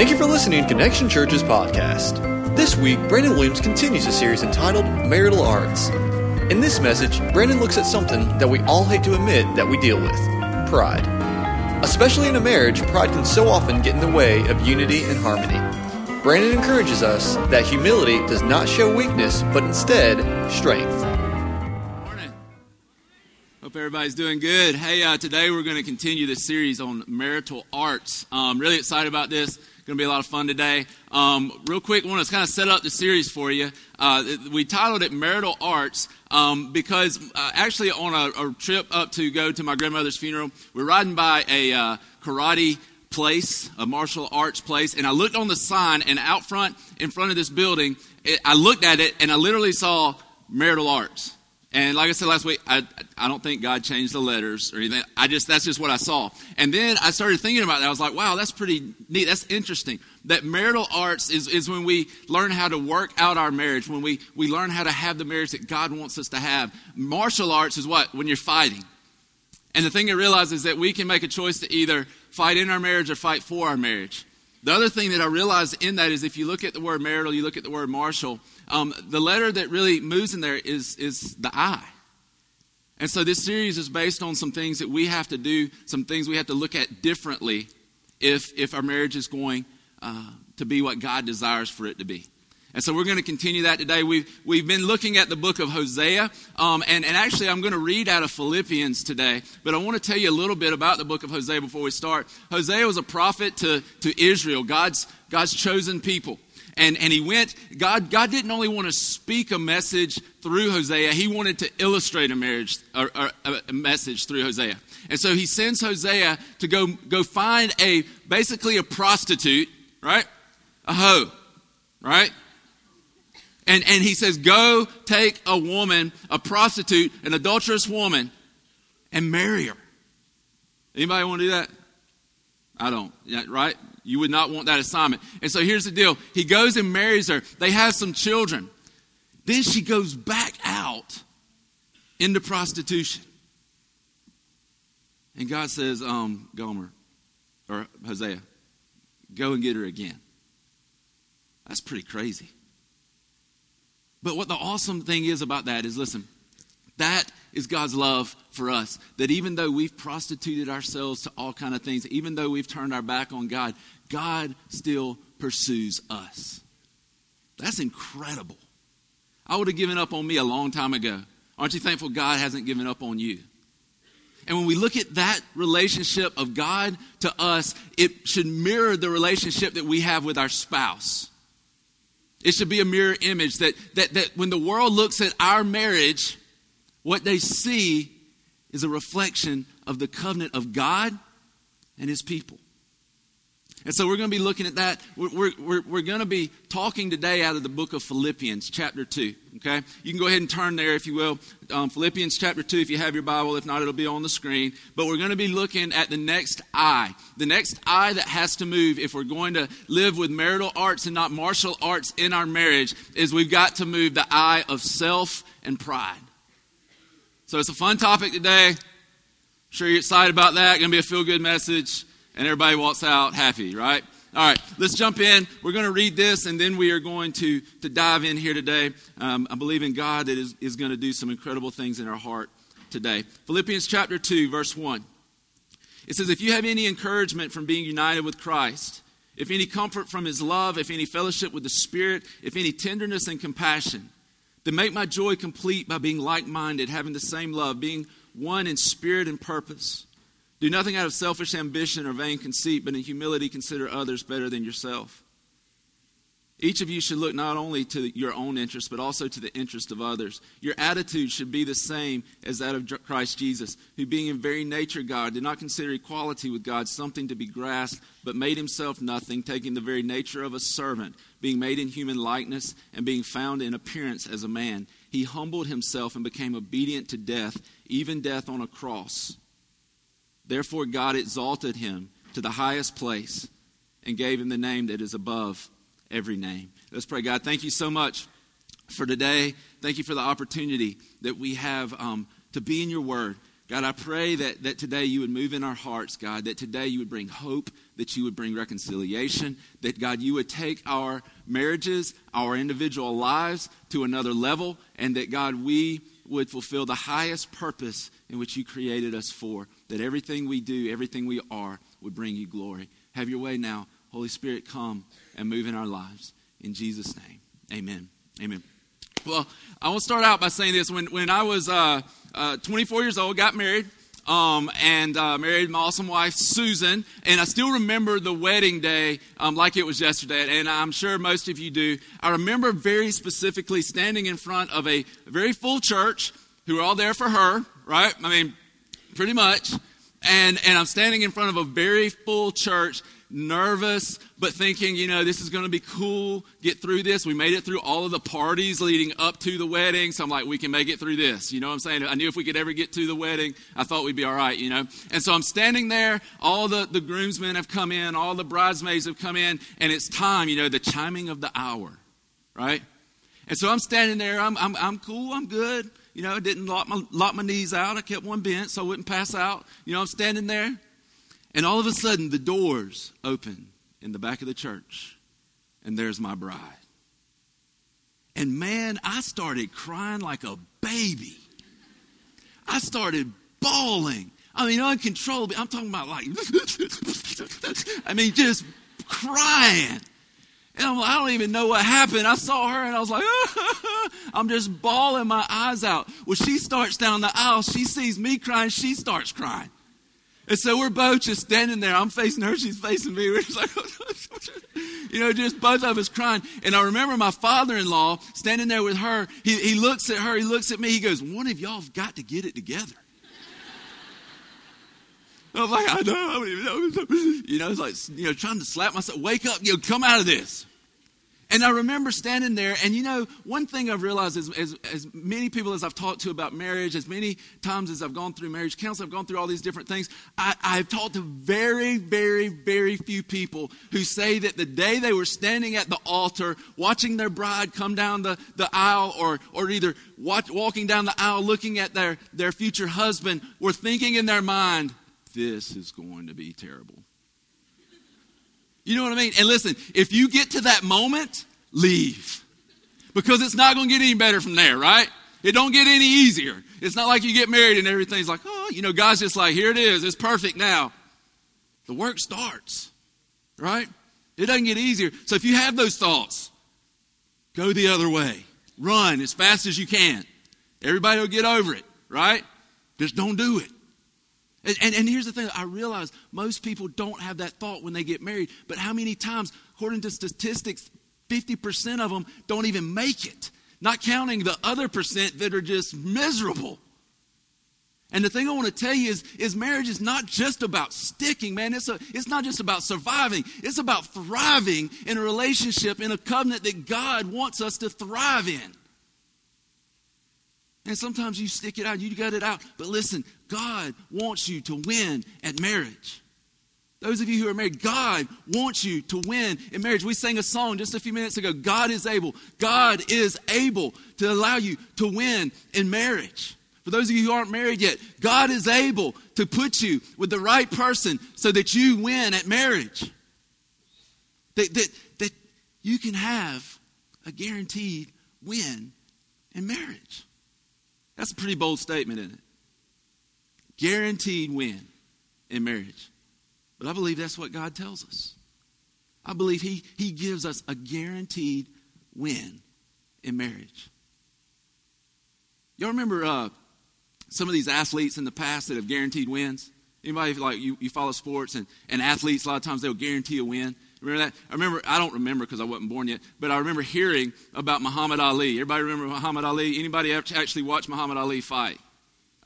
Thank you for listening to Connection Church's podcast. This week, Brandon Williams continues a series entitled Marital Arts. In this message, Brandon looks at something that we all hate to admit that we deal with pride. Especially in a marriage, pride can so often get in the way of unity and harmony. Brandon encourages us that humility does not show weakness, but instead strength. Morning. Hope everybody's doing good. Hey, uh, today we're going to continue this series on marital arts. Um, really excited about this. Going to be a lot of fun today. Um, real quick, want to kind of set up the series for you. Uh, we titled it Marital Arts um, because uh, actually on a, a, trip up to go to my grandmother's funeral, we're riding by a uh, karate place, a martial arts place, and I looked on the sign, and out front, in front of this building, it, I looked at it, and I literally saw marital arts. And like I said last week, I, I don't think God changed the letters or anything. I just, that's just what I saw. And then I started thinking about that. I was like, wow, that's pretty neat. That's interesting. That marital arts is, is when we learn how to work out our marriage, when we, we learn how to have the marriage that God wants us to have. Martial arts is what? When you're fighting. And the thing I realize is that we can make a choice to either fight in our marriage or fight for our marriage. The other thing that I realized in that is if you look at the word marital, you look at the word martial, um, the letter that really moves in there is, is the I. And so this series is based on some things that we have to do, some things we have to look at differently if, if our marriage is going uh, to be what God desires for it to be. And so we're going to continue that today. We've, we've been looking at the book of Hosea. Um, and, and actually, I'm going to read out of Philippians today. But I want to tell you a little bit about the book of Hosea before we start. Hosea was a prophet to, to Israel, God's, God's chosen people and, and he went, God, God didn't only want to speak a message through Hosea, he wanted to illustrate a marriage, or, or, a message through Hosea. And so he sends Hosea to go, go find a, basically a prostitute, right? A hoe, right? And, and he says, go take a woman, a prostitute, an adulterous woman, and marry her. Anybody want to do that? I don't, Yeah, right? You would not want that assignment. And so here's the deal he goes and marries her, they have some children. Then she goes back out into prostitution. And God says, um, Gomer, or Hosea, go and get her again. That's pretty crazy. But what the awesome thing is about that is listen, that is God's love for us. That even though we've prostituted ourselves to all kind of things, even though we've turned our back on God, God still pursues us. That's incredible. I would have given up on me a long time ago. Aren't you thankful God hasn't given up on you? And when we look at that relationship of God to us, it should mirror the relationship that we have with our spouse. It should be a mirror image that, that, that when the world looks at our marriage, what they see is a reflection of the covenant of God and his people. And so we're going to be looking at that. We're, we're, we're going to be talking today out of the book of Philippians, chapter 2. Okay? You can go ahead and turn there, if you will. Um, Philippians, chapter 2, if you have your Bible. If not, it'll be on the screen. But we're going to be looking at the next I. The next I that has to move if we're going to live with marital arts and not martial arts in our marriage is we've got to move the I of self and pride. So it's a fun topic today. I'm sure you're excited about that. Going to be a feel good message and everybody walks out happy, right? All right, let's jump in. We're going to read this, and then we are going to, to dive in here today. Um, I believe in God that is, is going to do some incredible things in our heart today. Philippians chapter 2, verse 1. It says, If you have any encouragement from being united with Christ, if any comfort from his love, if any fellowship with the Spirit, if any tenderness and compassion, then make my joy complete by being like minded, having the same love, being one in spirit and purpose. Do nothing out of selfish ambition or vain conceit, but in humility consider others better than yourself. Each of you should look not only to your own interest, but also to the interest of others. Your attitude should be the same as that of Christ Jesus, who, being in very nature God, did not consider equality with God something to be grasped, but made himself nothing, taking the very nature of a servant, being made in human likeness, and being found in appearance as a man. He humbled himself and became obedient to death, even death on a cross. Therefore, God exalted him to the highest place and gave him the name that is above every name. Let's pray, God. Thank you so much for today. Thank you for the opportunity that we have um, to be in your word, God, I pray that, that today you would move in our hearts, God, that today you would bring hope, that you would bring reconciliation, that, God, you would take our marriages, our individual lives to another level, and that, God, we would fulfill the highest purpose in which you created us for, that everything we do, everything we are, would bring you glory. Have your way now. Holy Spirit, come and move in our lives. In Jesus' name, amen. Amen. Well, I will start out by saying this. When, when I was uh, uh, 24 years old, got married, um, and uh, married my awesome wife, Susan. And I still remember the wedding day um, like it was yesterday, and I'm sure most of you do. I remember very specifically standing in front of a very full church who were all there for her, right? I mean, pretty much. And, and I'm standing in front of a very full church nervous, but thinking, you know, this is going to be cool. Get through this. We made it through all of the parties leading up to the wedding. So I'm like, we can make it through this. You know what I'm saying? I knew if we could ever get to the wedding, I thought we'd be all right, you know? And so I'm standing there. All the, the groomsmen have come in, all the bridesmaids have come in, and it's time, you know, the chiming of the hour, right? And so I'm standing there. I'm, I'm, I'm cool. I'm good. You know, I didn't lock my, lock my knees out. I kept one bent so I wouldn't pass out. You know, I'm standing there. And all of a sudden, the doors open in the back of the church, and there's my bride. And man, I started crying like a baby. I started bawling. I mean, uncontrollably. I'm talking about like, I mean, just crying. And I'm, I don't even know what happened. I saw her and I was like, I'm just bawling my eyes out. Well, she starts down the aisle. She sees me crying. She starts crying. And so we're both just standing there. I'm facing her, she's facing me. We're just like, you know, just both of us crying. And I remember my father in law standing there with her. He, he looks at her, he looks at me, he goes, One of y'all have got to get it together. I was like, I know, don't know. You know, it's like, you know, trying to slap myself, wake up, you know, come out of this. And I remember standing there, and you know, one thing I've realized is as, as many people as I've talked to about marriage, as many times as I've gone through marriage counseling, I've gone through all these different things, I, I've talked to very, very, very few people who say that the day they were standing at the altar, watching their bride come down the, the aisle, or, or either watch, walking down the aisle looking at their, their future husband, were thinking in their mind, this is going to be terrible. You know what I mean? And listen, if you get to that moment, leave. Because it's not going to get any better from there, right? It don't get any easier. It's not like you get married and everything's like, oh, you know, God's just like, here it is. It's perfect now. The work starts, right? It doesn't get easier. So if you have those thoughts, go the other way. Run as fast as you can. Everybody will get over it, right? Just don't do it. And, and, and, here's the thing I realize most people don't have that thought when they get married, but how many times, according to statistics, 50% of them don't even make it, not counting the other percent that are just miserable. And the thing I want to tell you is, is marriage is not just about sticking, man. It's, a, it's not just about surviving. It's about thriving in a relationship, in a covenant that God wants us to thrive in. And sometimes you stick it out, you gut it out. But listen, God wants you to win at marriage. Those of you who are married, God wants you to win in marriage. We sang a song just a few minutes ago God is able. God is able to allow you to win in marriage. For those of you who aren't married yet, God is able to put you with the right person so that you win at marriage. That, that, that you can have a guaranteed win in marriage. That's a pretty bold statement, isn't it? Guaranteed win in marriage. But I believe that's what God tells us. I believe He, he gives us a guaranteed win in marriage. Y'all remember uh, some of these athletes in the past that have guaranteed wins? Anybody like you, you follow sports and, and athletes, a lot of times they'll guarantee a win. Remember that? I remember, I don't remember because I wasn't born yet, but I remember hearing about Muhammad Ali. Everybody remember Muhammad Ali? Anybody actually watch Muhammad Ali fight?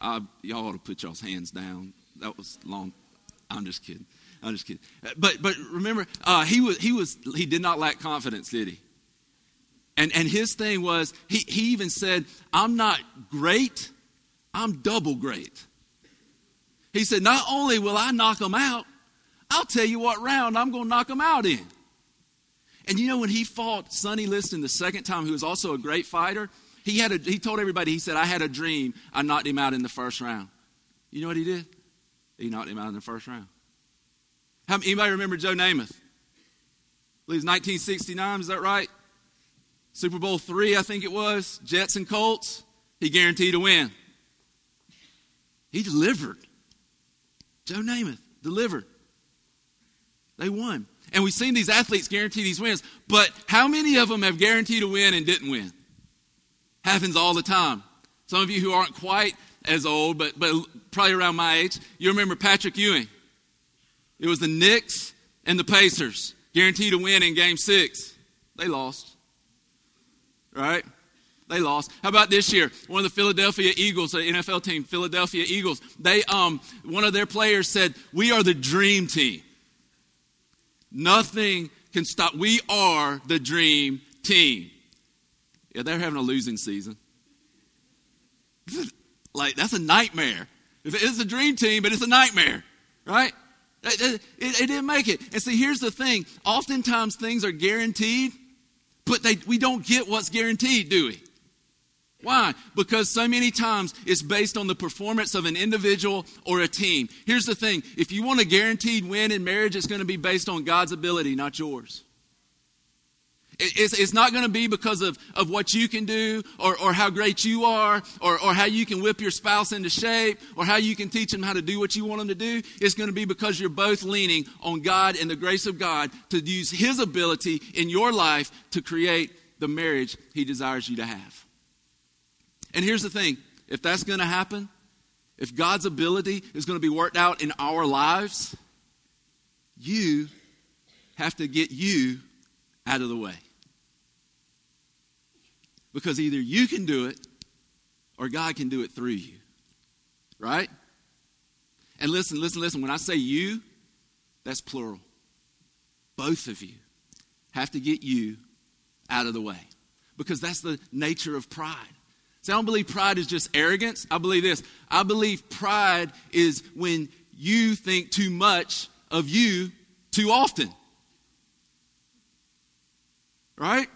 Uh, y'all ought to put y'all's hands down. That was long. I'm just kidding. I'm just kidding. But but remember, uh, he was he was he did not lack confidence, did he? And and his thing was he he even said, "I'm not great, I'm double great." He said, "Not only will I knock them out, I'll tell you what round I'm going to knock him out in." And you know when he fought Sonny Liston the second time, who was also a great fighter, he had a, he told everybody he said, "I had a dream. I knocked him out in the first round." You know what he did? He knocked him out in the first round. How, anybody remember Joe Namath? I believe 1969, is that right? Super Bowl three, I think it was. Jets and Colts. He guaranteed a win. He delivered. Joe Namath delivered. They won. And we've seen these athletes guarantee these wins, but how many of them have guaranteed a win and didn't win? Happens all the time. Some of you who aren't quite as old, but, but probably around my age, you remember Patrick Ewing. It was the Knicks and the Pacers, guaranteed a win in game six. They lost. Right? They lost. How about this year? One of the Philadelphia Eagles, the NFL team, Philadelphia Eagles, they um one of their players said, We are the dream team. Nothing can stop. We are the dream team. Yeah, they're having a losing season. like, that's a nightmare. If It's a dream team, but it's a nightmare, right? It, it, it, didn't make it. And see, here's the thing oftentimes things are guaranteed, but they, we don't get what's guaranteed, do we? Why? Because so many times it's based on the performance of an individual or a team. Here's the thing if you want a guaranteed win in marriage, it's going to be based on God's ability, not yours. It's, it's not going to be because of, of what you can do or, or how great you are or, or how you can whip your spouse into shape or how you can teach them how to do what you want them to do. It's going to be because you're both leaning on God and the grace of God to use His ability in your life to create the marriage He desires you to have. And here's the thing if that's going to happen, if God's ability is going to be worked out in our lives, you have to get you out of the way. Because either you can do it or God can do it through you. Right? And listen, listen, listen. When I say you, that's plural. Both of you have to get you out of the way. Because that's the nature of pride. See, I don't believe pride is just arrogance. I believe this. I believe pride is when you think too much of you too often. Right?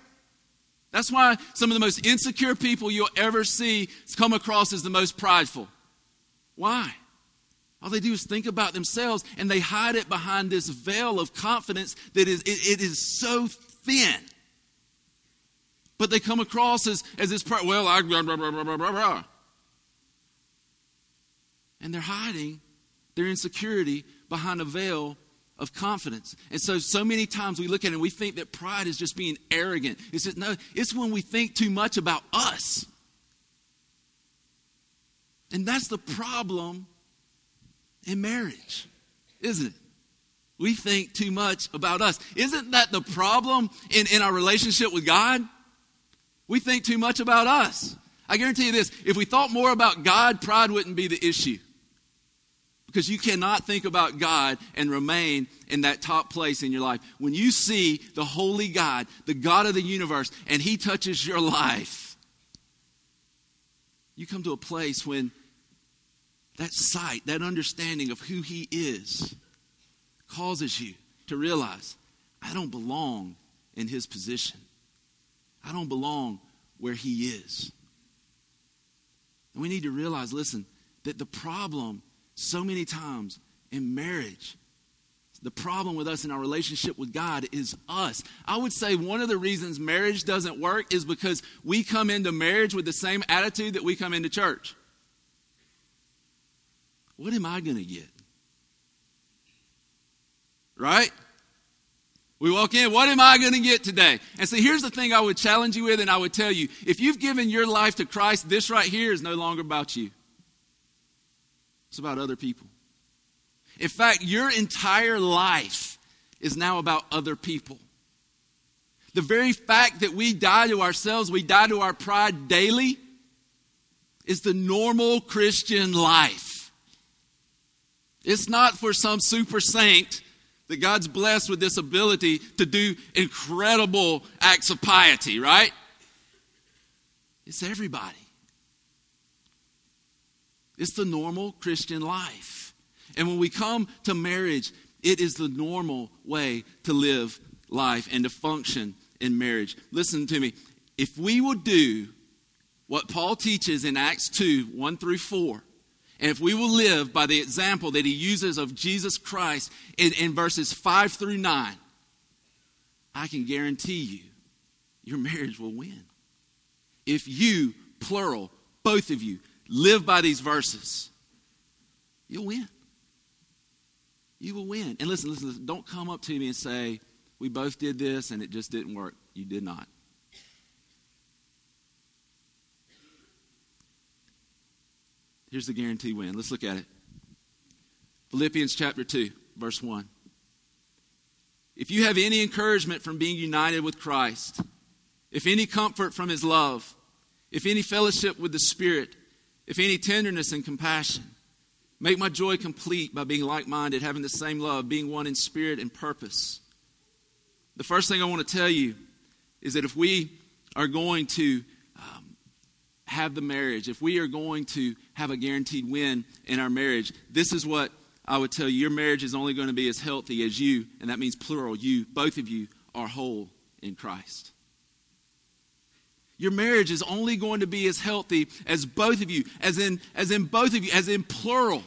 That's why some of the most insecure people you'll ever see come across as the most prideful. Why? All they do is think about themselves and they hide it behind this veil of confidence that is it, it is so thin. But they come across as, as this part, well, I blah, blah, blah, blah, blah, blah. And they're hiding their insecurity behind a veil of confidence. And so, so many times we look at it and we think that pride is just being arrogant. It's just, no, it's when we think too much about us. And that's the problem in marriage, isn't it? We think too much about us. Isn't that the problem in, in our relationship with God? We think too much about us. I guarantee you this if we thought more about God, pride wouldn't be the issue. Because you cannot think about God and remain in that top place in your life. When you see the holy God, the God of the universe, and He touches your life, you come to a place when that sight, that understanding of who He is, causes you to realize I don't belong in His position. I don't belong where He is. And we need to realize listen, that the problem so many times in marriage, the problem with us in our relationship with God is us. I would say one of the reasons marriage doesn't work is because we come into marriage with the same attitude that we come into church. What am I going to get? Right? We walk in, what am I going to get today? And so here's the thing I would challenge you with, and I would tell you if you've given your life to Christ, this right here is no longer about you, it's about other people. In fact, your entire life is now about other people. The very fact that we die to ourselves, we die to our pride daily, is the normal Christian life. It's not for some super saint that God's blessed with this ability to do incredible acts of piety, right? It's everybody. It's the normal Christian life. And when we come to marriage, it is the normal way to live life and to function in marriage. Listen to me. If we will do what Paul teaches in Acts 2 1 through 4, And if we will live by the example that he uses of Jesus Christ in, in verses 5 through 9, I can guarantee you your marriage will win. If you, plural, both of you, live by these verses, you'll win. You will win. And listen, listen, listen, don't come up to me and say, We both did this and it just didn't work. You did not. Here's the guarantee win. Let's look at it. Philippians chapter 2, verse 1. If you have any encouragement from being united with Christ, if any comfort from his love, if any fellowship with the Spirit, if any tenderness and compassion, make my joy complete by being like minded, having the same love, being one in spirit and purpose. The first thing I want to tell you is that if we are going to have the marriage, if we are going to have a guaranteed win in our marriage, this is what I would tell you. Your marriage is only going to be as healthy as you, and that means plural, you, both of you, are whole in Christ. Your marriage is only going to be as healthy as both of you, as in, as in both of you, as in plural,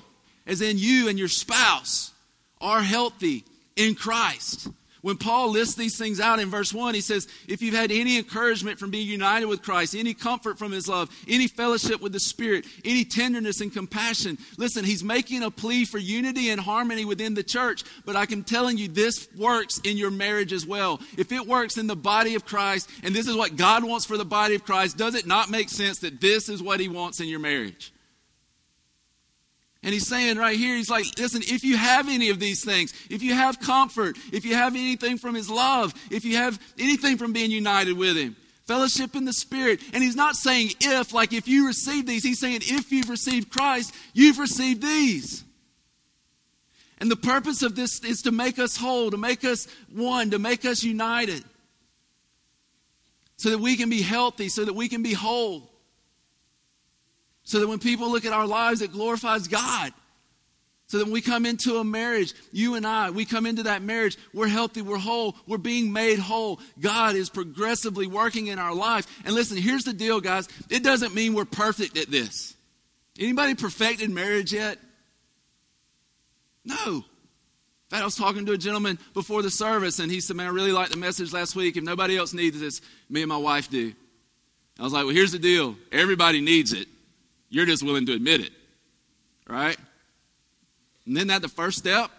as in you and your spouse are healthy in Christ. When Paul lists these things out in verse 1, he says, If you've had any encouragement from being united with Christ, any comfort from his love, any fellowship with the Spirit, any tenderness and compassion, listen, he's making a plea for unity and harmony within the church. But I can telling you, this works in your marriage as well. If it works in the body of Christ, and this is what God wants for the body of Christ, does it not make sense that this is what he wants in your marriage? And he's saying right here, he's like, listen, if you have any of these things, if you have comfort, if you have anything from his love, if you have anything from being united with him, fellowship in the Spirit. And he's not saying if, like if you receive these, he's saying if you've received Christ, you've received these. And the purpose of this is to make us whole, to make us one, to make us united. So that we can be healthy, so that we can be whole. So that when people look at our lives, it glorifies God. So that when we come into a marriage, you and I, we come into that marriage, we're healthy, we're whole, we're being made whole. God is progressively working in our life. And listen, here's the deal, guys. It doesn't mean we're perfect at this. Anybody perfected marriage yet? No. I was talking to a gentleman before the service, and he said, Man, I really liked the message last week. If nobody else needs this, me and my wife do. I was like, Well, here's the deal everybody needs it. You're just willing to admit it, right? And then that the first step?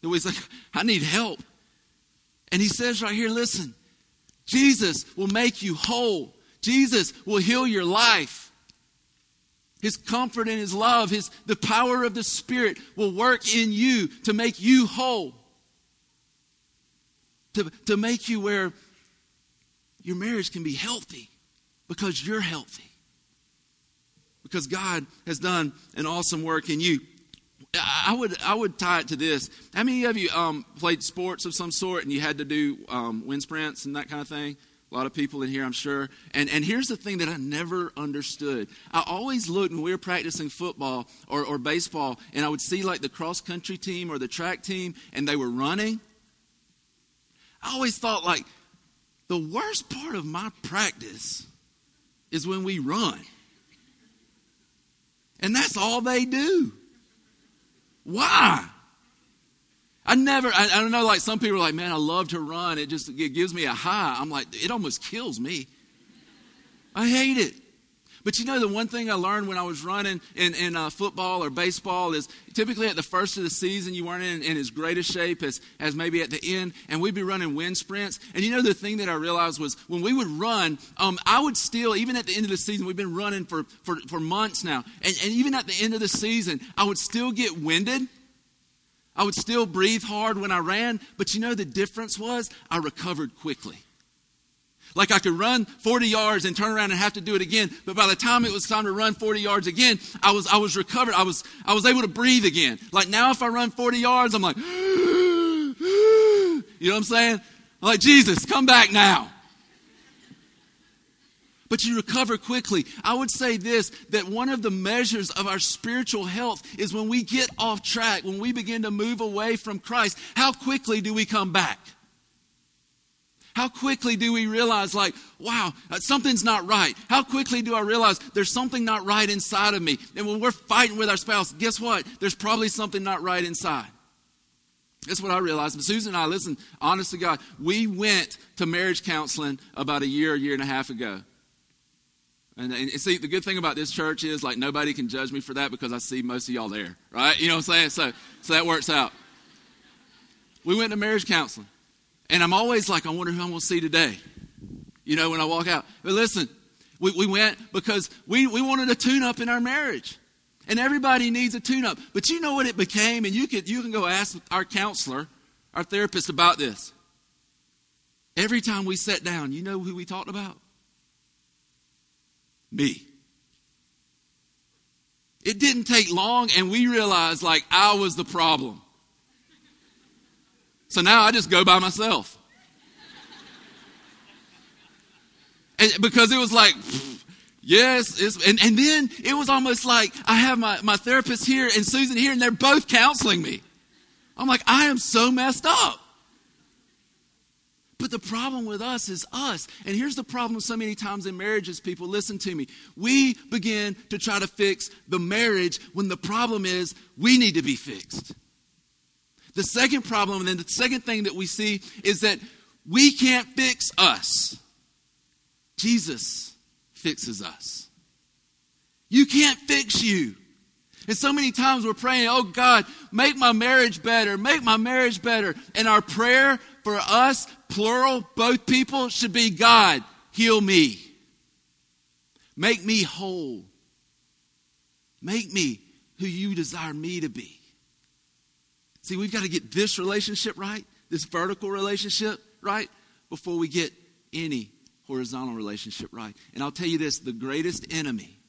That he's like, I need help. And he says right here, listen, Jesus will make you whole. Jesus will heal your life. His comfort and his love, his the power of the Spirit will work in you to make you whole. To, to make you where your marriage can be healthy because you're healthy because God has done an awesome work in you. I would I would tie it to this. How many of you um, played sports of some sort and you had to do um, wind sprints and that kind of thing? A lot of people in here, I'm sure. And and here's the thing that I never understood. I always looked when we were practicing football or, or baseball, and I would see like the cross country team or the track team, and they were running. I always thought like the worst part of my practice is when we run. And that's all they do. Why? I never, I, I, don't know, like some people are like, man, I love to run. It just it gives me a high. I'm like, it almost kills me. I hate it. But you know, the one thing I learned when I was running in, in uh, football or baseball is typically at the first of the season, you weren't in, in as great a shape as, as maybe at the end, and we'd be running wind sprints. And you know, the thing that I realized was when we would run, um, I would still, even at the end of the season, we've been running for, for, for months now, and, and even at the end of the season, I would still get winded. I would still breathe hard when I ran, but you know the difference was I recovered quickly. Like I could run 40 yards and turn around and have to do it again. But by the time it was time to run 40 yards again, I was, I was recovered. I was, I was able to breathe again. Like now, if I run 40 yards, I'm like, you know what I'm saying? I'm like, Jesus, come back now. But you recover quickly. I would say this that one of the measures of our spiritual health is when we get off track, when we begin to move away from Christ, how quickly do we come back? How quickly do we realize, like, wow, uh, something's not right? How quickly do I realize there's something not right inside of me? And when we're fighting with our spouse, guess what? There's probably something not right inside. That's what I realized. Susan and I, listen, honest to God, we went to marriage counseling about a year, a year and a half ago. And, and, see, the good thing about this church is like nobody can judge me for that because I see most of y'all there, right? You know what I'm saying? So, so that works out. We went to marriage counseling, and I'm always like, I wonder who I'm going to see today. You know, when I walk out. But listen, we, we went because we, we wanted a tune up in our marriage. And everybody needs a tune up. But you know what it became? And you, could, you can go ask our counselor, our therapist about this. Every time we sat down, you know who we talked about? Me. It didn't take long, and we realized like I was the problem. So now I just go by myself. And because it was like, yes, and, and then it was almost like I have my, my therapist here and Susan here, and they're both counseling me. I'm like, I am so messed up. But the problem with us is us. And here's the problem so many times in marriages, people, listen to me. We begin to try to fix the marriage when the problem is we need to be fixed. The second problem, and then the second thing that we see is that we can't fix us. Jesus fixes us. You can't fix you. And so many times we're praying, oh God, make my marriage better, make my marriage better. And our prayer for us, plural, both people, should be God, heal me. Make me whole. Make me who you desire me to be. See, we've got to get this relationship right, this vertical relationship right, before we get any horizontal relationship right. And I'll tell you this the greatest enemy,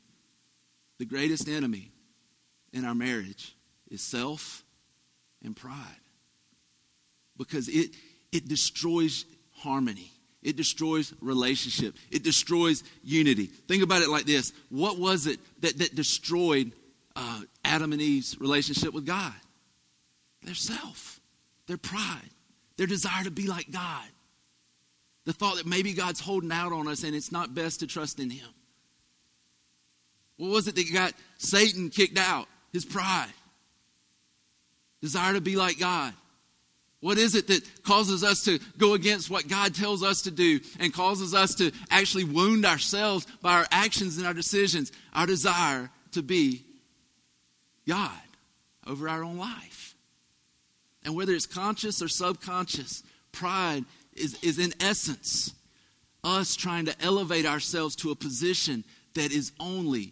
the greatest enemy in our marriage is self and pride. Because it, it destroys harmony. It destroys relationship. It destroys unity. Think about it like this What was it that, that destroyed uh, Adam and Eve's relationship with God? Their self, their pride, their desire to be like God. The thought that maybe God's holding out on us and it's not best to trust in Him. What was it that got Satan kicked out? His pride. Desire to be like God. What is it that causes us to go against what God tells us to do and causes us to actually wound ourselves by our actions and our decisions? Our desire to be God over our own life. And whether it's conscious or subconscious, pride is, is in essence us trying to elevate ourselves to a position that is only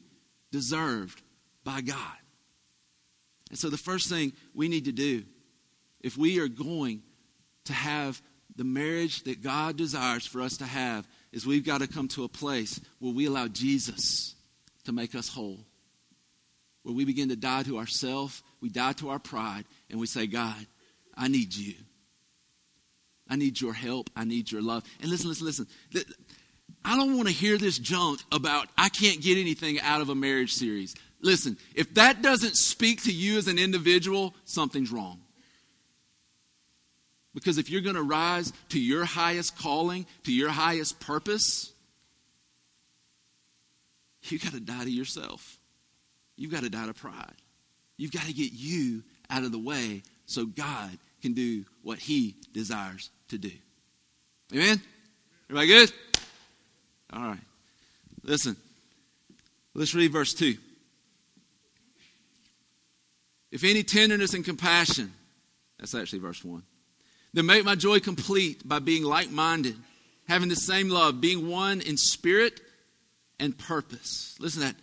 deserved by God. And so the first thing we need to do if we are going to have the marriage that God desires for us to have, is we've got to come to a place where we allow Jesus to make us whole. Where we begin to die to ourself, we die to our pride, and we say, God, I need you. I need your help. I need your love. And listen, listen, listen. I don't want to hear this junk about I can't get anything out of a marriage series. Listen, if that doesn't speak to you as an individual, something's wrong. Because if you're going to rise to your highest calling, to your highest purpose, you got to die to yourself. You've got to die to pride. You've got to get you out of the way so God can do what He desires to do. Amen? Everybody good? All right. Listen. Let's read verse 2. If any tenderness and compassion, that's actually verse 1 then make my joy complete by being like minded, having the same love, being one in spirit and purpose. Listen to that.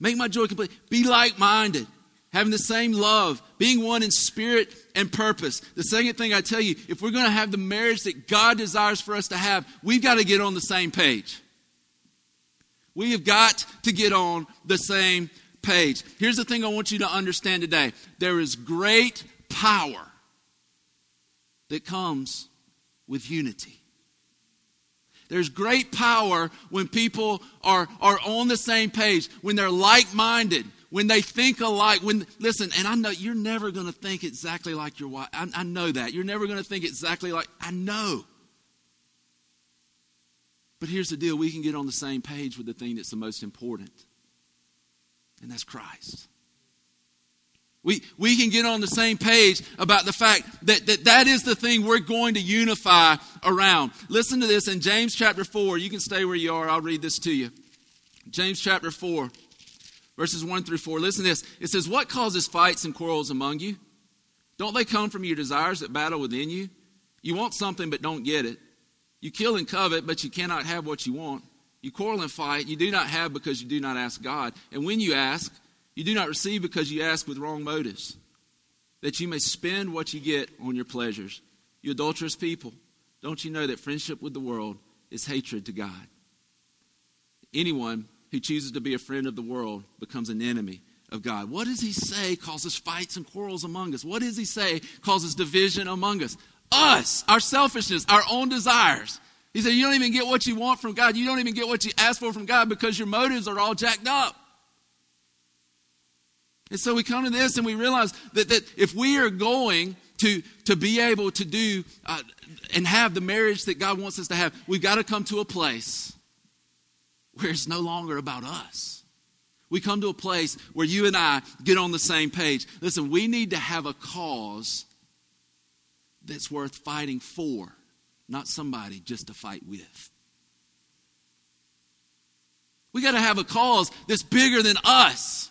Make my joy complete. Be like minded, having the same love, being one in spirit and purpose. The second thing I tell you, if we're going to have the marriage that God desires for us to have, we've got to get on the same page. We have got to get on the same page. Here's the thing I want you to understand today there is great power that comes with unity. There's great power when people are, are on the same page, when they're like minded, when they think alike. When listen, and I know you're never going to think exactly like your wife. I, I know that you're never going to think exactly like I know. But here's the deal we can get on the same page with the thing that's the most important, and that's Christ. We, we can get on the same page about the fact that, that that is the thing we're going to unify around. Listen to this in James chapter 4. You can stay where you are. I'll read this to you. James chapter 4, verses 1 through 4. Listen to this. It says, What causes fights and quarrels among you? Don't they come from your desires that battle within you? You want something but don't get it. You kill and covet, but you cannot have what you want. You quarrel and fight. You do not have because you do not ask God. And when you ask, you do not receive because you ask with wrong motives, that you may spend what you get on your pleasures. You adulterous people, don't you know that friendship with the world is hatred to God? Anyone who chooses to be a friend of the world becomes an enemy of God. What does he say causes fights and quarrels among us? What does he say causes division among us? Us, our selfishness, our own desires. He said, You don't even get what you want from God. You don't even get what you ask for from God because your motives are all jacked up. And so we come to this and we realize that, that if we are going to, to be able to do uh, and have the marriage that God wants us to have, we've got to come to a place where it's no longer about us. We come to a place where you and I get on the same page. Listen, we need to have a cause that's worth fighting for, not somebody just to fight with. We got to have a cause that's bigger than us.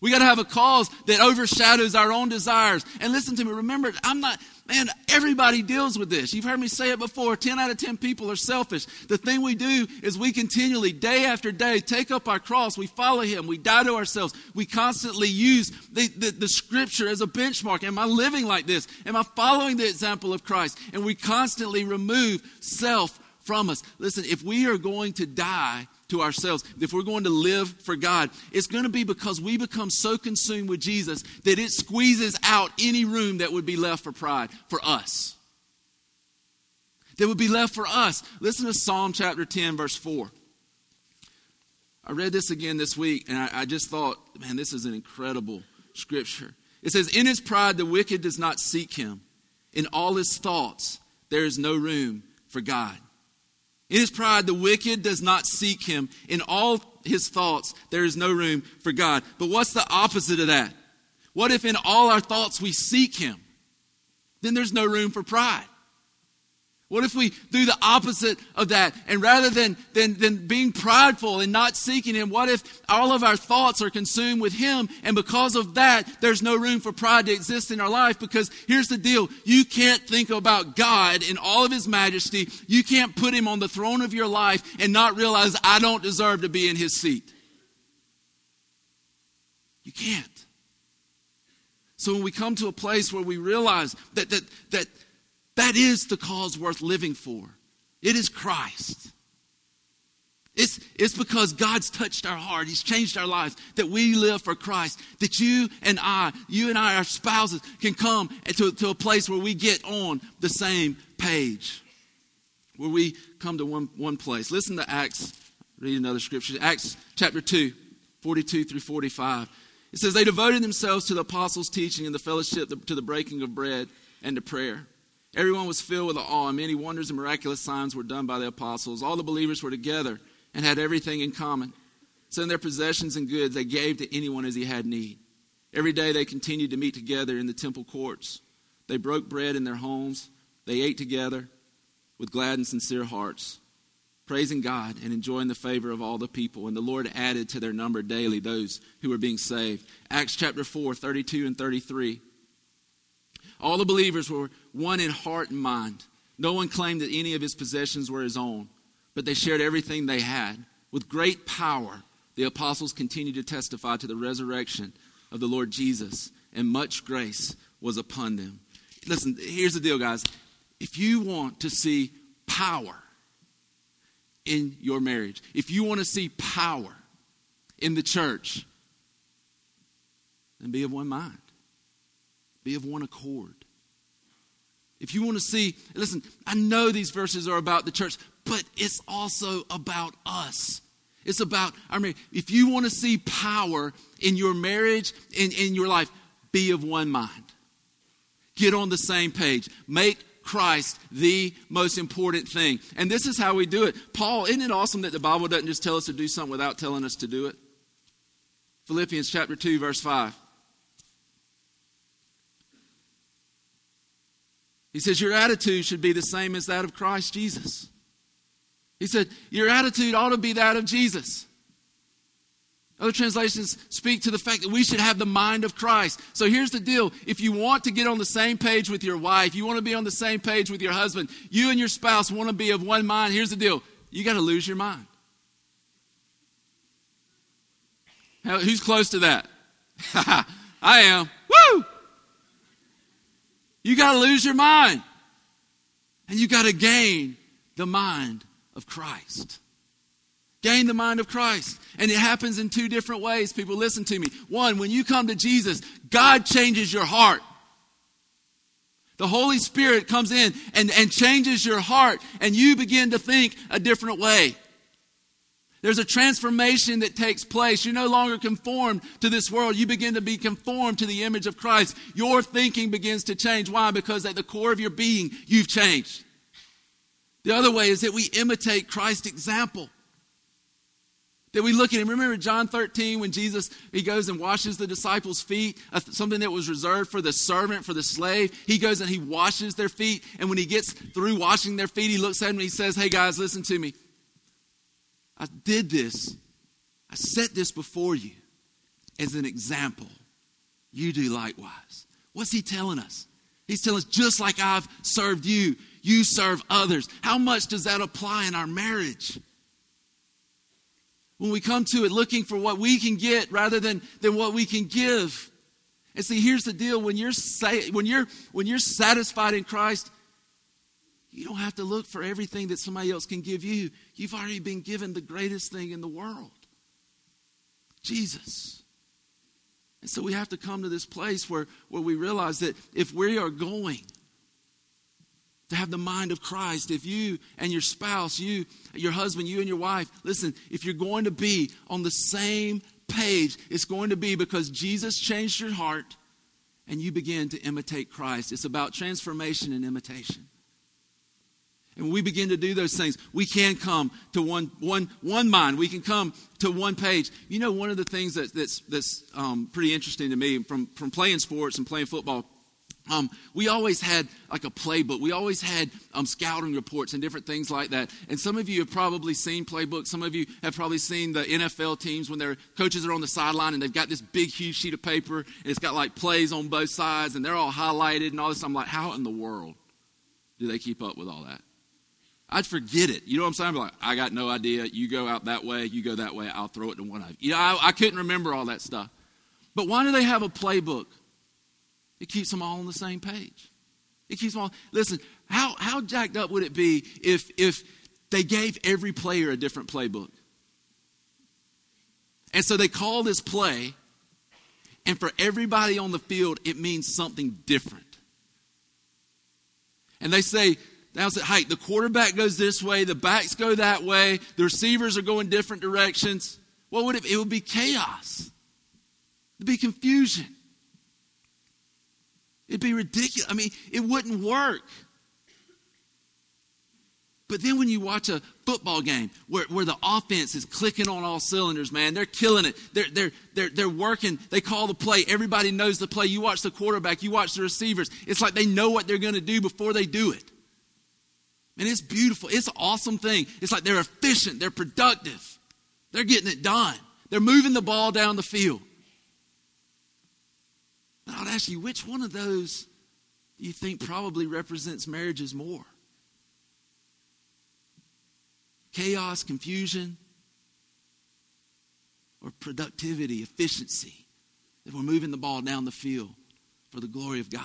We got to have a cause that overshadows our own desires. And listen to me, remember, I'm not, man, everybody deals with this. You've heard me say it before 10 out of 10 people are selfish. The thing we do is we continually, day after day, take up our cross. We follow Him. We die to ourselves. We constantly use the, the, the scripture as a benchmark. Am I living like this? Am I following the example of Christ? And we constantly remove self from us. Listen, if we are going to die, to ourselves, if we're going to live for God, it's going to be because we become so consumed with Jesus that it squeezes out any room that would be left for pride for us. That would be left for us. Listen to Psalm chapter 10, verse 4. I read this again this week, and I, I just thought, man, this is an incredible scripture. It says, In his pride, the wicked does not seek him. In all his thoughts, there is no room for God. In his pride, the wicked does not seek him. In all his thoughts, there is no room for God. But what's the opposite of that? What if in all our thoughts we seek him? Then there's no room for pride. What if we do the opposite of that? And rather than, than, than being prideful and not seeking Him, what if all of our thoughts are consumed with Him? And because of that, there's no room for pride to exist in our life because here's the deal. You can't think about God in all of His majesty. You can't put Him on the throne of your life and not realize I don't deserve to be in His seat. You can't. So when we come to a place where we realize that, that, that, that is the cause worth living for. It is Christ. It's, it's because God's touched our heart. He's changed our lives that we live for Christ. That you and I, you and I, our spouses, can come to, to a place where we get on the same page. Where we come to one, one place. Listen to Acts, read another scripture. Acts chapter 2, 42 through 45. It says, They devoted themselves to the apostles' teaching and the fellowship, to the breaking of bread and to prayer. Everyone was filled with awe, and many wonders and miraculous signs were done by the apostles. All the believers were together and had everything in common. So, in their possessions and goods, they gave to anyone as he had need. Every day they continued to meet together in the temple courts. They broke bread in their homes. They ate together with glad and sincere hearts, praising God and enjoying the favor of all the people. And the Lord added to their number daily those who were being saved. Acts chapter 4, 32 and 33. All the believers were one in heart and mind. No one claimed that any of his possessions were his own, but they shared everything they had. With great power, the apostles continued to testify to the resurrection of the Lord Jesus, and much grace was upon them. Listen, here's the deal, guys. If you want to see power in your marriage, if you want to see power in the church, then be of one mind. Be of one accord. If you want to see, listen, I know these verses are about the church, but it's also about us. It's about I mean, If you want to see power in your marriage, in, in your life, be of one mind. Get on the same page. Make Christ the most important thing. And this is how we do it. Paul, isn't it awesome that the Bible doesn't just tell us to do something without telling us to do it? Philippians chapter 2, verse 5. He says, Your attitude should be the same as that of Christ Jesus. He said, Your attitude ought to be that of Jesus. Other translations speak to the fact that we should have the mind of Christ. So here's the deal. If you want to get on the same page with your wife, you want to be on the same page with your husband, you and your spouse want to be of one mind, here's the deal. You got to lose your mind. Who's close to that? I am. You got to lose your mind. And you got to gain the mind of Christ. Gain the mind of Christ. And it happens in two different ways. People, listen to me. One, when you come to Jesus, God changes your heart. The Holy Spirit comes in and, and changes your heart, and you begin to think a different way. There's a transformation that takes place. You're no longer conformed to this world. You begin to be conformed to the image of Christ. Your thinking begins to change. Why? Because at the core of your being, you've changed. The other way is that we imitate Christ's example. That we look at him. Remember John 13 when Jesus he goes and washes the disciples' feet, something that was reserved for the servant, for the slave. He goes and he washes their feet, and when he gets through washing their feet, he looks at them and he says, "Hey guys, listen to me. I did this. I set this before you as an example. You do likewise." What's he telling us? He's telling us, just like I've served you, you serve others. How much does that apply in our marriage? When we come to it looking for what we can get rather than, than what we can give. And see, here's the deal when you're, when, you're, when you're satisfied in Christ, you don't have to look for everything that somebody else can give you. You've already been given the greatest thing in the world Jesus. And so we have to come to this place where, where we realize that if we are going to have the mind of Christ, if you and your spouse, you, your husband, you and your wife, listen, if you're going to be on the same page, it's going to be because Jesus changed your heart and you begin to imitate Christ. It's about transformation and imitation. And we begin to do those things, we can come to one, one, one mind. We can come to one page. You know, one of the things that, that's, that's um, pretty interesting to me from, from playing sports and playing football um, we always had like a playbook. We always had um, scouting reports and different things like that. And some of you have probably seen playbooks. Some of you have probably seen the NFL teams when their coaches are on the sideline and they've got this big, huge sheet of paper and it's got like plays on both sides and they're all highlighted and all this. I'm like, how in the world do they keep up with all that? I'd forget it. You know what I'm saying? Like, I got no idea. You go out that way, you go that way. I'll throw it to one of you. You know, I, I couldn't remember all that stuff. But why do they have a playbook? It keeps them all on the same page. It keeps them all. Listen, how, how jacked up would it be if, if they gave every player a different playbook? And so they call this play, and for everybody on the field, it means something different. And they say, now say, hey, the quarterback goes this way, the backs go that way, the receivers are going different directions. What would it? It would be chaos. It'd be confusion. It'd be ridiculous. I mean, it wouldn't work. But then when you watch a football game where, where the offense is clicking on all cylinders, man, they're killing it. They're, they're, they're, they're working. They call the play. Everybody knows the play. You watch the quarterback, you watch the receivers. It's like they know what they're going to do before they do it. And it's beautiful. It's an awesome thing. It's like they're efficient, they're productive, they're getting it done. They're moving the ball down the field. But I would ask you, which one of those do you think probably represents marriages more? Chaos, confusion, or productivity, efficiency? That we're moving the ball down the field for the glory of God?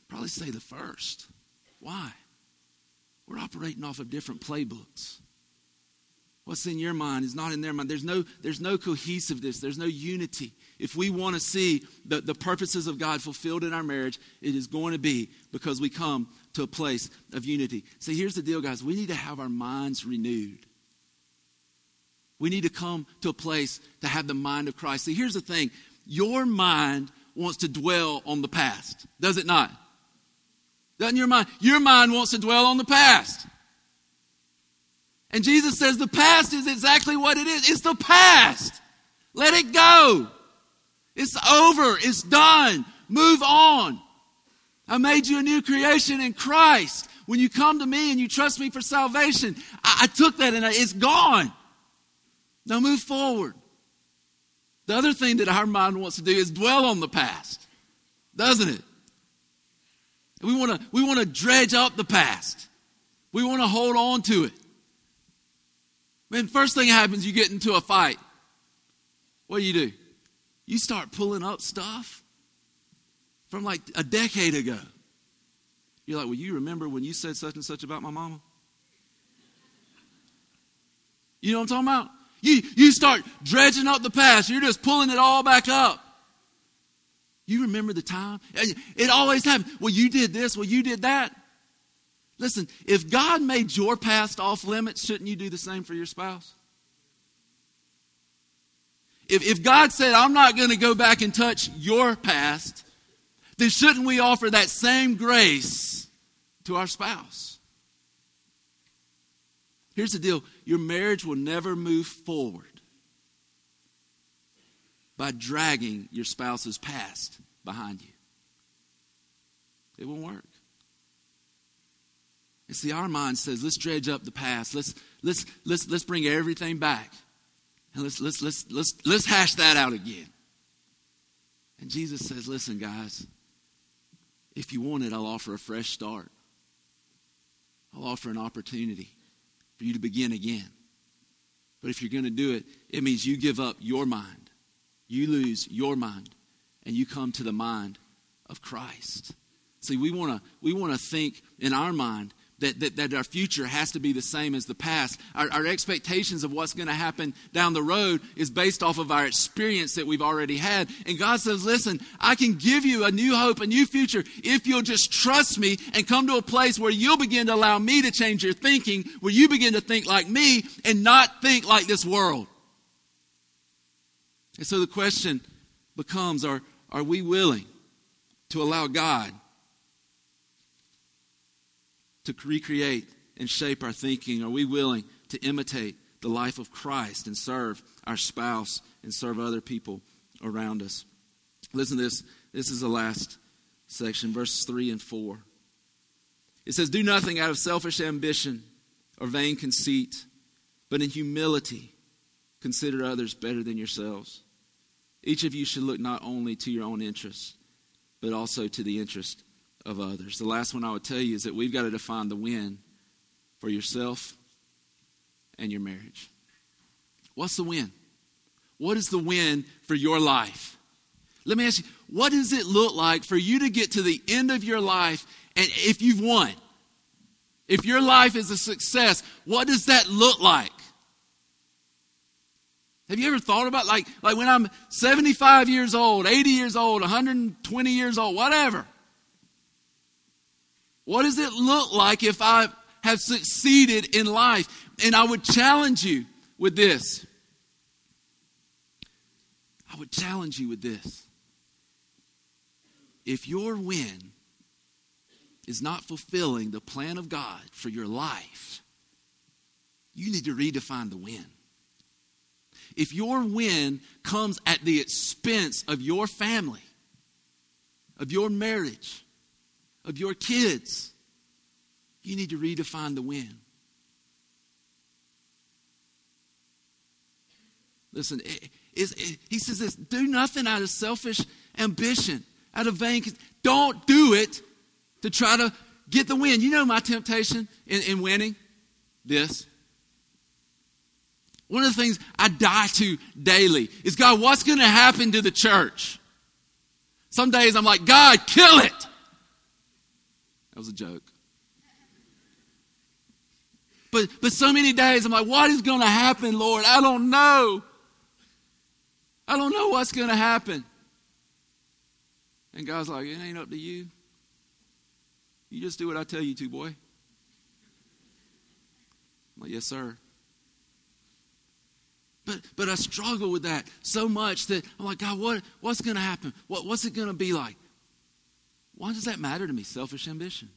I'd probably say the first. Why? We're operating off of different playbooks. What's in your mind is not in their mind. There's no, there's no cohesiveness, there's no unity. If we want to see the, the purposes of God fulfilled in our marriage, it is going to be because we come to a place of unity. See, here's the deal, guys. We need to have our minds renewed. We need to come to a place to have the mind of Christ. See, here's the thing your mind wants to dwell on the past, does it not? Doesn't your mind? Your mind wants to dwell on the past. And Jesus says the past is exactly what it is. It's the past. Let it go. It's over. It's done. Move on. I made you a new creation in Christ. When you come to me and you trust me for salvation, I, I took that and I, it's gone. Now move forward. The other thing that our mind wants to do is dwell on the past, doesn't it? We want to we want to dredge up the past. We want to hold on to it. Man, first thing happens, you get into a fight. What do you do? You start pulling up stuff from like a decade ago. You're like, well, you remember when you said such and such about my mama? You know what I'm talking about? You, you start dredging up the past. You're just pulling it all back up. You remember the time? It always happens. Well, you did this. Well, you did that. Listen, if God made your past off limits, shouldn't you do the same for your spouse? If, if God said, I'm not going to go back and touch your past, then shouldn't we offer that same grace to our spouse? Here's the deal your marriage will never move forward by dragging your spouse's past behind you. It won't work. And see, our mind says, let's dredge up the past. Let's, let's, let's, let's bring everything back. And let's, let's, let's, let's, let's hash that out again. And Jesus says, listen, guys, if you want it, I'll offer a fresh start. I'll offer an opportunity for you to begin again. But if you're going to do it, it means you give up your mind. You lose your mind and you come to the mind of Christ. See, we want to we want to think in our mind that, that, that our future has to be the same as the past. Our, our expectations of what's going to happen down the road is based off of our experience that we've already had. And God says, listen, I can give you a new hope, a new future, if you'll just trust me and come to a place where you'll begin to allow me to change your thinking, where you begin to think like me and not think like this world. And so the question becomes are, are we willing to allow God to recreate and shape our thinking? Are we willing to imitate the life of Christ and serve our spouse and serve other people around us? Listen to this. This is the last section, verses 3 and 4. It says, Do nothing out of selfish ambition or vain conceit, but in humility consider others better than yourselves. Each of you should look not only to your own interests, but also to the interest of others. The last one I would tell you is that we've got to define the win for yourself and your marriage. What's the win? What is the win for your life? Let me ask you, what does it look like for you to get to the end of your life and if you've won? If your life is a success, what does that look like? Have you ever thought about like like when I'm 75 years old, 80 years old, 120 years old, whatever? What does it look like if I have succeeded in life? And I would challenge you with this. I would challenge you with this. If your win is not fulfilling the plan of God for your life, you need to redefine the win. If your win comes at the expense of your family, of your marriage, of your kids, you need to redefine the win. Listen, it, it, he says this do nothing out of selfish ambition, out of vain. Don't do it to try to get the win. You know my temptation in, in winning? This. One of the things I die to daily is God, what's going to happen to the church? Some days I'm like, God, kill it. That was a joke. But, but so many days I'm like, what is going to happen, Lord? I don't know. I don't know what's going to happen. And God's like, it ain't up to you. You just do what I tell you to, boy. I'm like, yes, sir. But, but I struggle with that so much that I'm like, God, what, what's going to happen? What, what's it going to be like? Why does that matter to me? Selfish ambition.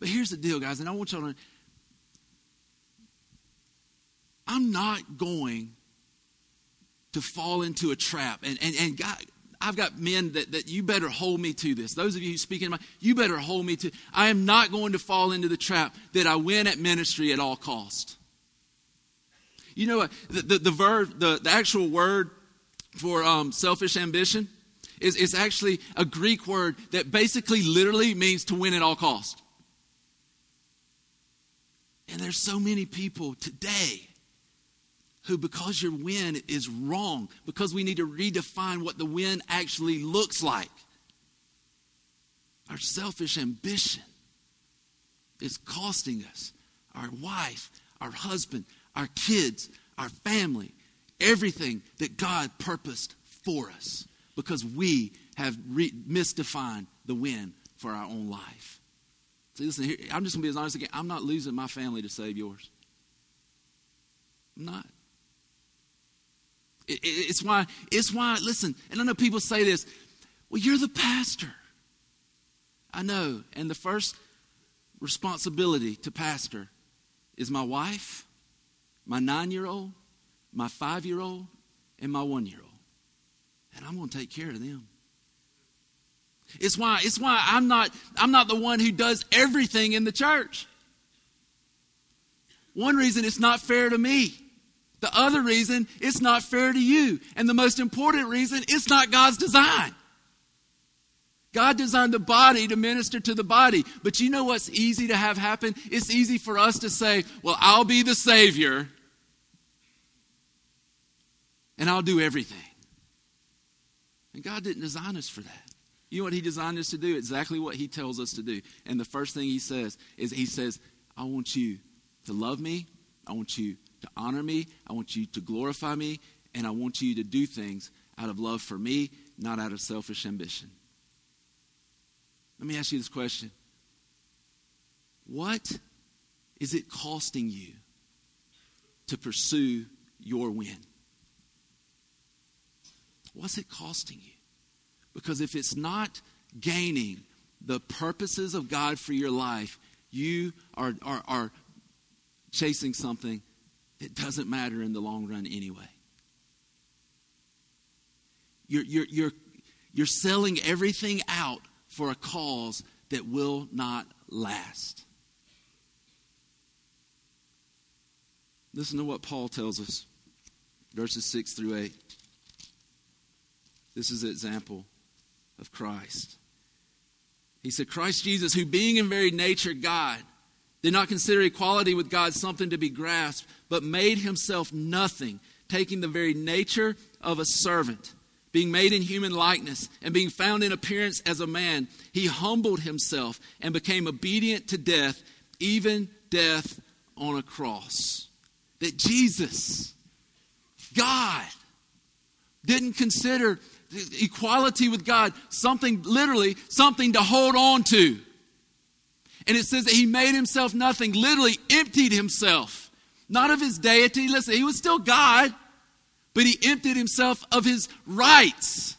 But here's the deal, guys, and I want y'all to I'm not going to fall into a trap. And, and, and God, I've got men that, that you better hold me to this. Those of you who speak in my, you better hold me to. I am not going to fall into the trap that I win at ministry at all cost. You know what? The, the, the verb, the, the actual word for um, selfish ambition is, is actually a Greek word that basically literally means to win at all cost. And there's so many people today who, because your win is wrong, because we need to redefine what the win actually looks like, our selfish ambition is costing us our wife, our husband, our kids, our family, everything that God purposed for us because we have re- misdefined the win for our own life. See, listen, here, I'm just going to be as honest again. I'm not losing my family to save yours. I'm not. It, it, it's why, it's why, listen, and I know people say this, well, you're the pastor. I know. And the first responsibility to pastor is my wife, my nine year old, my five year old, and my one year old. And I'm going to take care of them. It's why, it's why I'm not, I'm not the one who does everything in the church. One reason it's not fair to me. The other reason, it's not fair to you. And the most important reason, it's not God's design. God designed the body to minister to the body. But you know what's easy to have happen? It's easy for us to say, well, I'll be the Savior and I'll do everything. And God didn't design us for that. You know what He designed us to do? Exactly what He tells us to do. And the first thing He says is, He says, I want you to love me. I want you to honor me. I want you to glorify me. And I want you to do things out of love for me, not out of selfish ambition. Let me ask you this question What is it costing you to pursue your win? What's it costing you? Because if it's not gaining the purposes of God for your life, you are, are, are chasing something that doesn't matter in the long run anyway. You're, you're, you're, you're selling everything out for a cause that will not last. Listen to what Paul tells us, verses 6 through 8. This is an example of Christ. He said, Christ Jesus, who being in very nature God, did not consider equality with God something to be grasped, but made himself nothing, taking the very nature of a servant. Being made in human likeness and being found in appearance as a man, he humbled himself and became obedient to death, even death on a cross. That Jesus, God, didn't consider equality with God something, literally, something to hold on to. And it says that he made himself nothing, literally emptied himself, not of his deity. Listen, he was still God, but he emptied himself of his rights.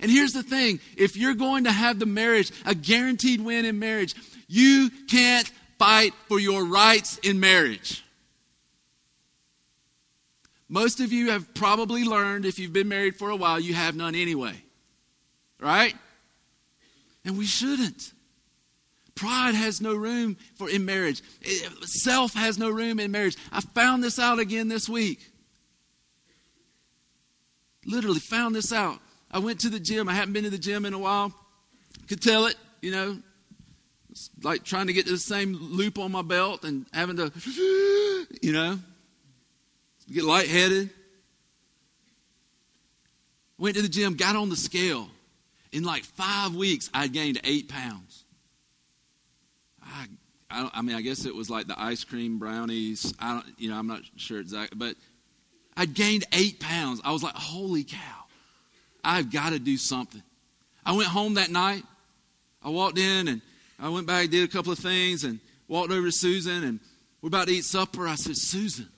And here's the thing if you're going to have the marriage, a guaranteed win in marriage, you can't fight for your rights in marriage. Most of you have probably learned, if you've been married for a while, you have none anyway. Right? And we shouldn't. Pride has no room for in marriage. Eh, self has no room in marriage. I found this out again this week. Literally found this out. I went to the gym. I hadn't been to the gym in a while. Could tell it, you know. It's like trying to get to the same loop on my belt and having to, you know, get lightheaded. Went to the gym, got on the scale. In like five weeks, I gained eight pounds. I, I, I, mean, I guess it was like the ice cream brownies. I don't, you know, I'm not sure exactly, but I gained eight pounds. I was like, holy cow, I've got to do something. I went home that night. I walked in and I went back, did a couple of things, and walked over to Susan, and we're about to eat supper. I said, Susan,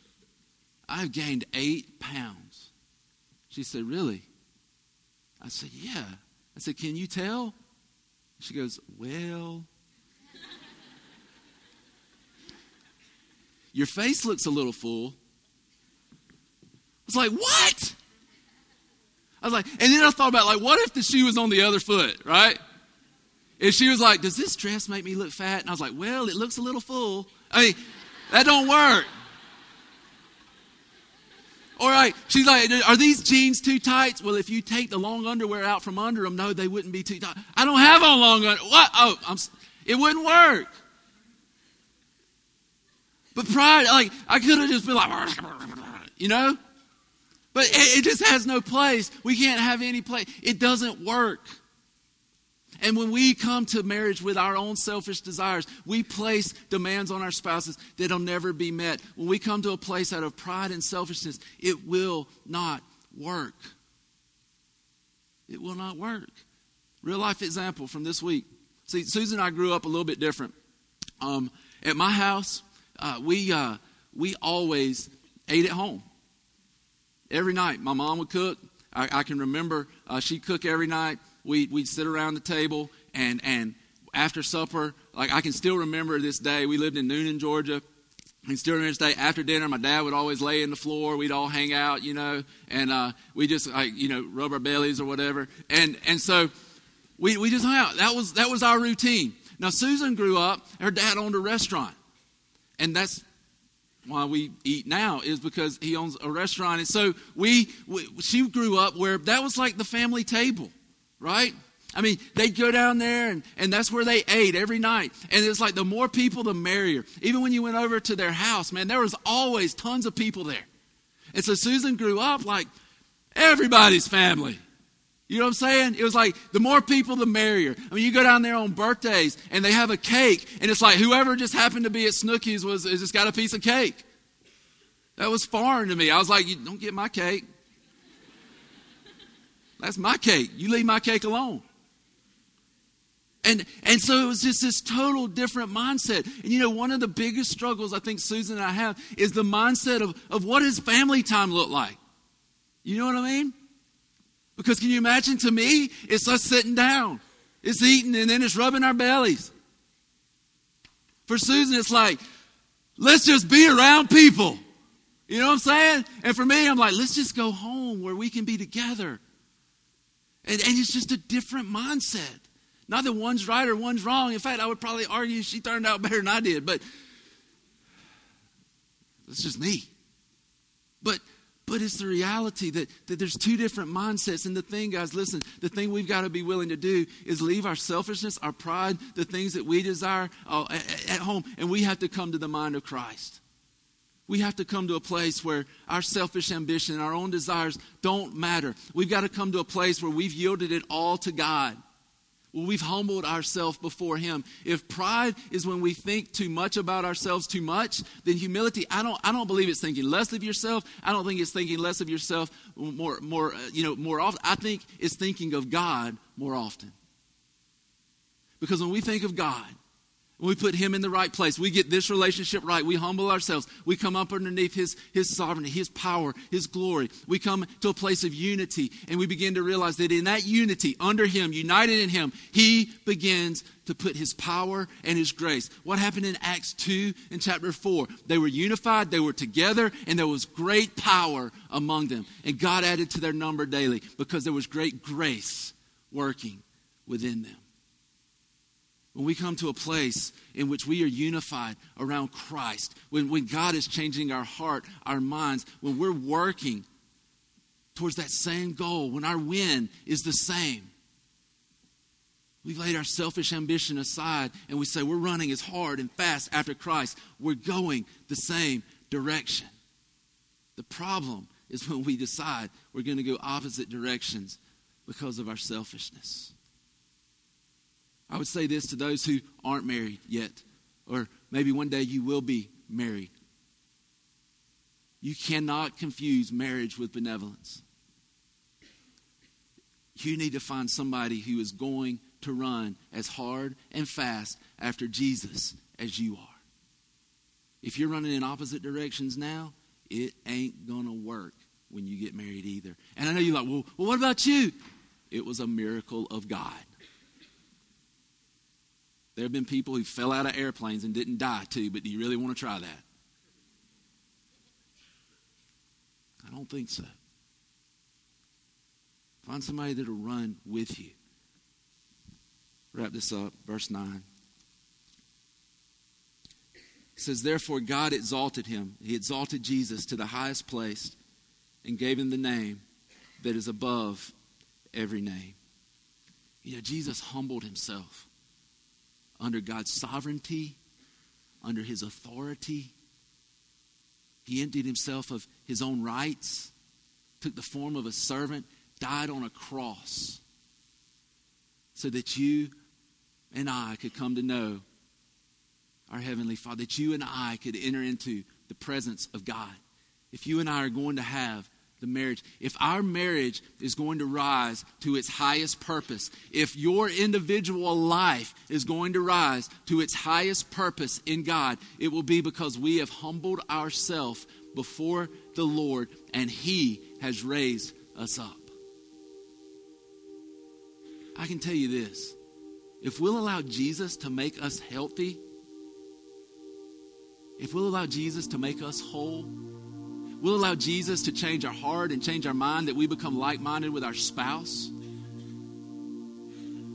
I've gained eight pounds. She said, Really? I said, Yeah. I said, Can you tell? She goes, Well, Your face looks a little full. I was like, What? I was like, and then I thought about like, what if the shoe was on the other foot, right? And she was like, Does this dress make me look fat? And I was like, Well, it looks a little full. I mean, that don't work. All right. She's like, Are these jeans too tight? Well, if you take the long underwear out from under them, no, they wouldn't be too tight. I don't have on long underwear. What? Oh, I'm, it wouldn't work. But pride, like, I could have just been like, you know? But it, it just has no place. We can't have any place. It doesn't work. And when we come to marriage with our own selfish desires, we place demands on our spouses that'll never be met. When we come to a place out of pride and selfishness, it will not work. It will not work. Real life example from this week. See, Susan and I grew up a little bit different. Um, at my house, uh, we uh, we always ate at home. Every night, my mom would cook. I, I can remember uh, she'd cook every night we, we'd sit around the table and, and after supper, like I can still remember this day. We lived in Newnan, Georgia. And still remember this day after dinner, my dad would always lay in the floor. We'd all hang out, you know, and uh, we just like you know rub our bellies or whatever. And and so we we just hung out. That was that was our routine. Now Susan grew up. Her dad owned a restaurant, and that's why we eat now is because he owns a restaurant. And so we, we she grew up where that was like the family table right? I mean, they'd go down there and, and that's where they ate every night. And it's like the more people, the merrier. Even when you went over to their house, man, there was always tons of people there. And so Susan grew up like everybody's family. You know what I'm saying? It was like the more people, the merrier. I mean, you go down there on birthdays and they have a cake, and it's like whoever just happened to be at Snooki's was just got a piece of cake. That was foreign to me. I was like, you don't get my cake. That's my cake. You leave my cake alone. And, and so it was just this total different mindset. And you know, one of the biggest struggles I think Susan and I have is the mindset of, of what does family time look like? You know what I mean? Because can you imagine to me, it's us sitting down, it's eating, and then it's rubbing our bellies. For Susan, it's like, let's just be around people. You know what I'm saying? And for me, I'm like, let's just go home where we can be together. And, and it's just a different mindset. Not that one's right or one's wrong. In fact, I would probably argue she turned out better than I did, but it's just me. But but it's the reality that, that there's two different mindsets. And the thing, guys, listen, the thing we've got to be willing to do is leave our selfishness, our pride, the things that we desire uh, at, at home, and we have to come to the mind of Christ. We have to come to a place where our selfish ambition and our own desires don't matter. We've got to come to a place where we've yielded it all to God. We've humbled ourselves before Him. If pride is when we think too much about ourselves too much, then humility, I don't, I don't believe it's thinking less of yourself. I don't think it's thinking less of yourself more, more, uh, you know, more often. I think it's thinking of God more often. Because when we think of God, we put him in the right place. We get this relationship right. We humble ourselves. We come up underneath his, his sovereignty, his power, his glory. We come to a place of unity and we begin to realize that in that unity, under him, united in him, he begins to put his power and his grace. What happened in Acts 2 in chapter 4? They were unified, they were together, and there was great power among them. And God added to their number daily because there was great grace working within them. When we come to a place in which we are unified around Christ, when, when God is changing our heart, our minds, when we're working towards that same goal, when our win is the same, we've laid our selfish ambition aside and we say we're running as hard and fast after Christ. We're going the same direction. The problem is when we decide we're going to go opposite directions because of our selfishness. I would say this to those who aren't married yet, or maybe one day you will be married. You cannot confuse marriage with benevolence. You need to find somebody who is going to run as hard and fast after Jesus as you are. If you're running in opposite directions now, it ain't going to work when you get married either. And I know you're like, well, well, what about you? It was a miracle of God. There have been people who fell out of airplanes and didn't die too, but do you really want to try that? I don't think so. Find somebody that'll run with you. Wrap this up, verse 9. It says, Therefore, God exalted him. He exalted Jesus to the highest place and gave him the name that is above every name. You know, Jesus humbled himself under God's sovereignty, under his authority. He emptied himself of his own rights, took the form of a servant, died on a cross so that you and I could come to know our Heavenly Father, that you and I could enter into the presence of God. If you and I are going to have the marriage, if our marriage is going to rise to its highest purpose, if your individual life is going to rise to its highest purpose in God, it will be because we have humbled ourselves before the Lord and He has raised us up. I can tell you this if we'll allow Jesus to make us healthy, if we'll allow Jesus to make us whole, we'll allow Jesus to change our heart and change our mind that we become like minded with our spouse.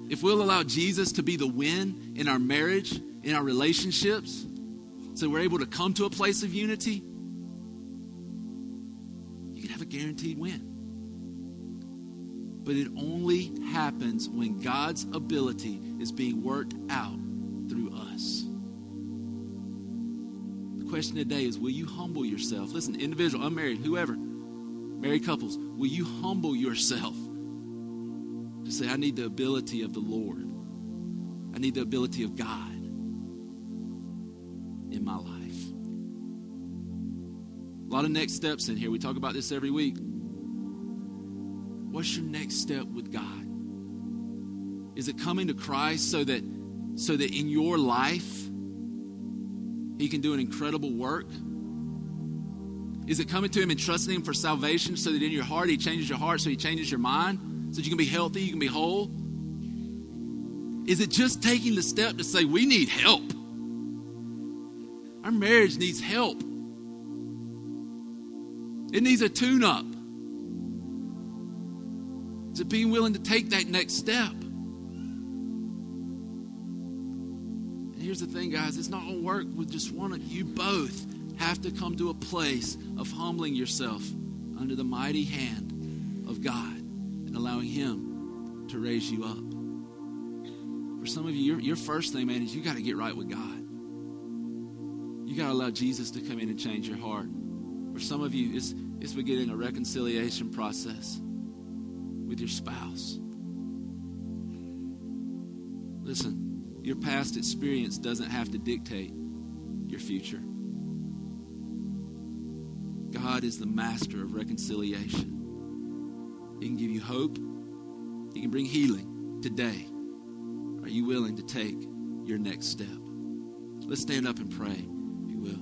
If we'll allow Jesus to be the win in our marriage, in our relationships, so we're able to come to a place of unity, you can have a guaranteed win. But it only happens when God's ability is being worked out through us. Question today is will you humble yourself? Listen, individual, unmarried, whoever, married couples, will you humble yourself to say, I need the ability of the Lord? I need the ability of God in my life. A lot of next steps in here. We talk about this every week. What's your next step with God? Is it coming to Christ so that so that in your life he can do an incredible work? Is it coming to him and trusting him for salvation so that in your heart he changes your heart so he changes your mind so that you can be healthy, you can be whole? Is it just taking the step to say we need help? Our marriage needs help. It needs a tune up. Is it being willing to take that next step? Here's the thing, guys it's not going to work with just one of you. Both have to come to a place of humbling yourself under the mighty hand of God and allowing Him to raise you up. For some of you, your, your first thing, man, is you got to get right with God. You got to allow Jesus to come in and change your heart. For some of you, it's, it's beginning a reconciliation process with your spouse. Listen, your past experience doesn't have to dictate your future. God is the master of reconciliation. He can give you hope, He can bring healing today. Are you willing to take your next step? Let's stand up and pray, if you will.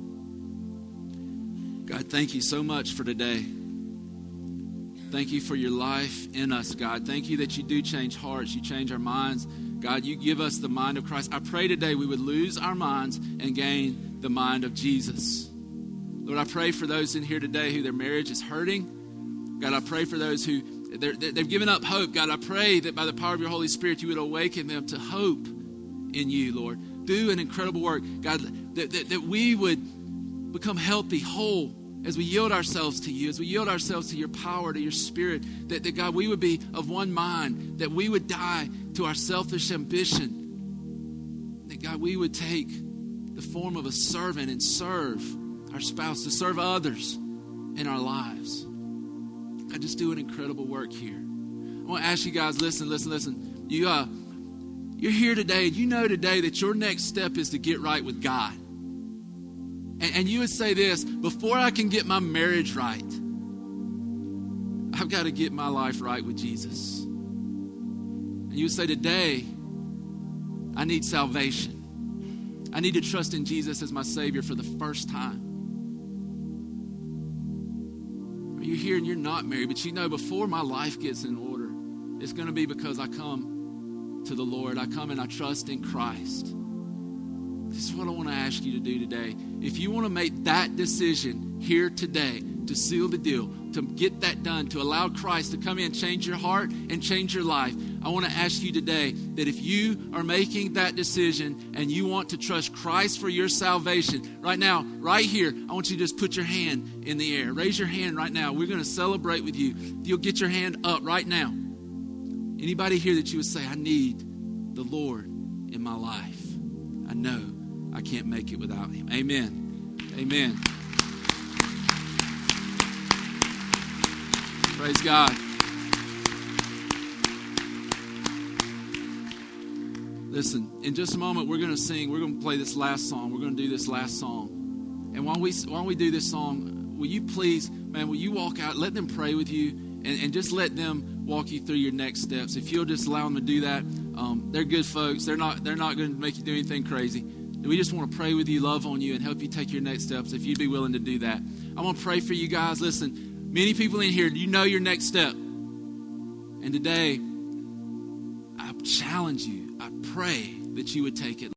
God, thank you so much for today. Thank you for your life in us, God. Thank you that you do change hearts, you change our minds. God, you give us the mind of Christ. I pray today we would lose our minds and gain the mind of Jesus. Lord, I pray for those in here today who their marriage is hurting. God, I pray for those who they've given up hope. God, I pray that by the power of your Holy Spirit, you would awaken them to hope in you, Lord. Do an incredible work. God, that, that, that we would become healthy, whole, as we yield ourselves to you, as we yield ourselves to your power, to your spirit, that, that God, we would be of one mind, that we would die to our selfish ambition, that God, we would take the form of a servant and serve our spouse, to serve others in our lives. I just do an incredible work here. I want to ask you guys, listen, listen, listen. You, uh, you're here today, and you know today that your next step is to get right with God. And, and you would say this before I can get my marriage right, I've got to get my life right with Jesus. And you would say, Today, I need salvation. I need to trust in Jesus as my Savior for the first time. Are you here and you're not married, but you know before my life gets in order, it's going to be because I come to the Lord. I come and I trust in Christ. This is what I want to ask you to do today. If you want to make that decision here today to seal the deal, to get that done, to allow Christ to come in, change your heart, and change your life, I want to ask you today that if you are making that decision and you want to trust Christ for your salvation, right now, right here, I want you to just put your hand in the air. Raise your hand right now. We're going to celebrate with you. You'll get your hand up right now. Anybody here that you would say, I need the Lord in my life? I know I can't make it without Him. Amen. Amen. Praise God. Listen, in just a moment, we're going to sing. We're going to play this last song. We're going to do this last song. And while we, while we do this song, will you please, man, will you walk out? Let them pray with you and, and just let them walk you through your next steps. If you'll just allow them to do that, um, they're good folks. They're not, they're not going to make you do anything crazy. We just want to pray with you, love on you, and help you take your next steps if you'd be willing to do that. I want to pray for you guys. Listen, Many people in here, you know your next step. And today, I challenge you, I pray that you would take it.